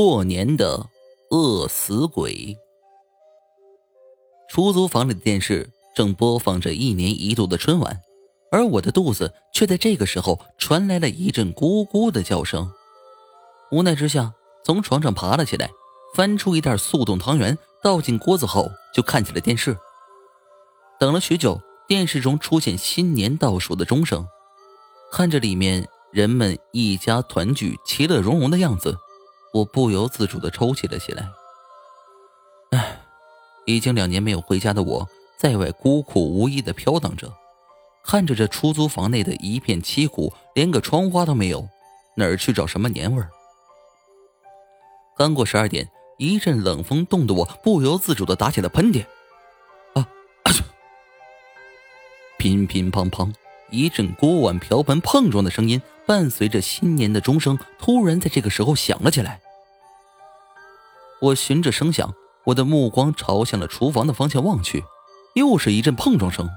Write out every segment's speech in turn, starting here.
过年的饿死鬼。出租房里的电视正播放着一年一度的春晚，而我的肚子却在这个时候传来了一阵咕咕的叫声。无奈之下，从床上爬了起来，翻出一袋速冻汤圆，倒进锅子后就看起了电视。等了许久，电视中出现新年倒数的钟声，看着里面人们一家团聚、其乐融融的样子。我不由自主的抽泣了起来。唉，已经两年没有回家的我，在外孤苦无依的飘荡着，看着这出租房内的一片凄苦，连个窗花都没有，哪儿去找什么年味儿？刚过十二点，一阵冷风冻得我不由自主的打起了喷嚏。啊啊！乒乒乓乓，一阵锅碗瓢盆碰撞的声音。伴随着新年的钟声，突然在这个时候响了起来。我循着声响，我的目光朝向了厨房的方向望去，又是一阵碰撞声。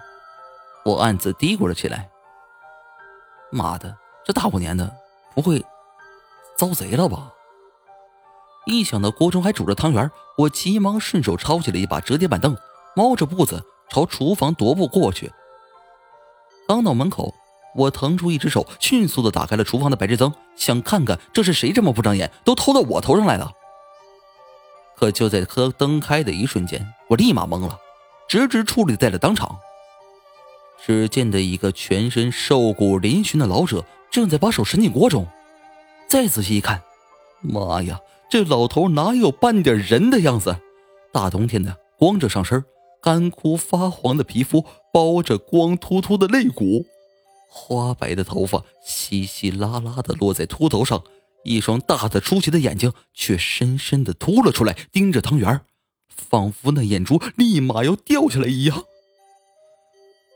我暗自嘀咕了起来：“妈的，这大过年的，不会遭贼了吧？”一想到锅中还煮着汤圆，我急忙顺手抄起了一把折叠板凳，猫着步子朝厨房踱步过去。刚到门口。我腾出一只手，迅速的打开了厨房的白炽灯，想看看这是谁这么不长眼，都偷到我头上来了。可就在灯开的一瞬间，我立马懵了，直直矗立在了当场。只见的一个全身瘦骨嶙峋的老者正在把手伸进锅中，再仔细一看，妈呀，这老头哪有半点人的样子？大冬天的，光着上身，干枯发黄的皮肤包着光秃秃的肋骨。花白的头发稀稀拉拉的落在秃头上，一双大的出奇的眼睛却深深的凸了出来，盯着汤圆仿佛那眼珠立马要掉下来一样。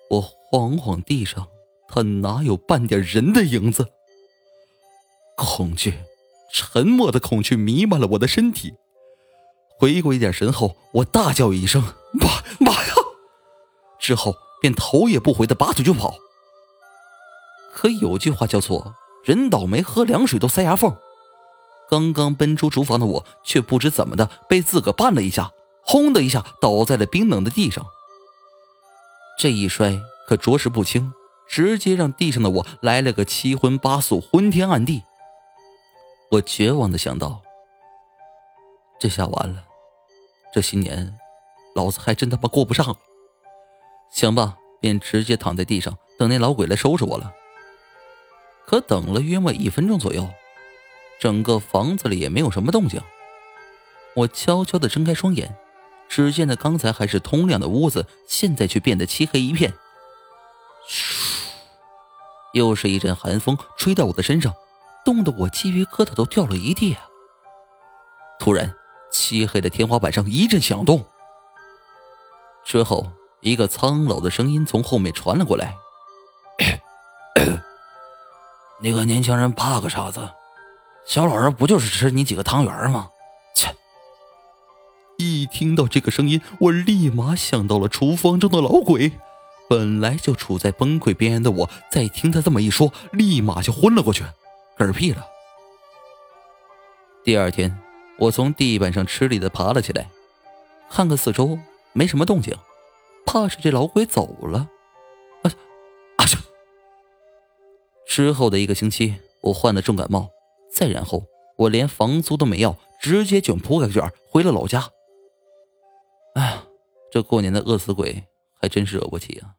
我晃晃地上，他哪有半点人的影子？恐惧，沉默的恐惧弥漫了我的身体。回过一点神后，我大叫一声：“妈妈呀！”之后便头也不回的拔腿就跑。可有句话叫做“人倒霉，喝凉水都塞牙缝”。刚刚奔出厨房的我，却不知怎么的被自个绊了一下，轰的一下倒在了冰冷的地上。这一摔可着实不轻，直接让地上的我来了个七荤八素、昏天暗地。我绝望的想到：这下完了，这新年，老子还真他妈过不上了。想吧，便直接躺在地上，等那老鬼来收拾我了。可等了约莫一分钟左右，整个房子里也没有什么动静。我悄悄地睁开双眼，只见那刚才还是通亮的屋子，现在却变得漆黑一片。嘘，又是一阵寒风吹到我的身上，冻得我鸡皮疙瘩都掉了一地啊！突然，漆黑的天花板上一阵响动，之后一个苍老的声音从后面传了过来。那个年轻人怕个啥子？小老人不就是吃你几个汤圆吗？切！一听到这个声音，我立马想到了厨房中的老鬼。本来就处在崩溃边缘的我，再听他这么一说，立马就昏了过去，嗝屁了。第二天，我从地板上吃力的爬了起来，看看四周，没什么动静，怕是这老鬼走了。啊啊！之后的一个星期，我患了重感冒，再然后，我连房租都没要，直接卷铺盖卷回了老家。哎呀，这过年的饿死鬼还真是惹不起啊！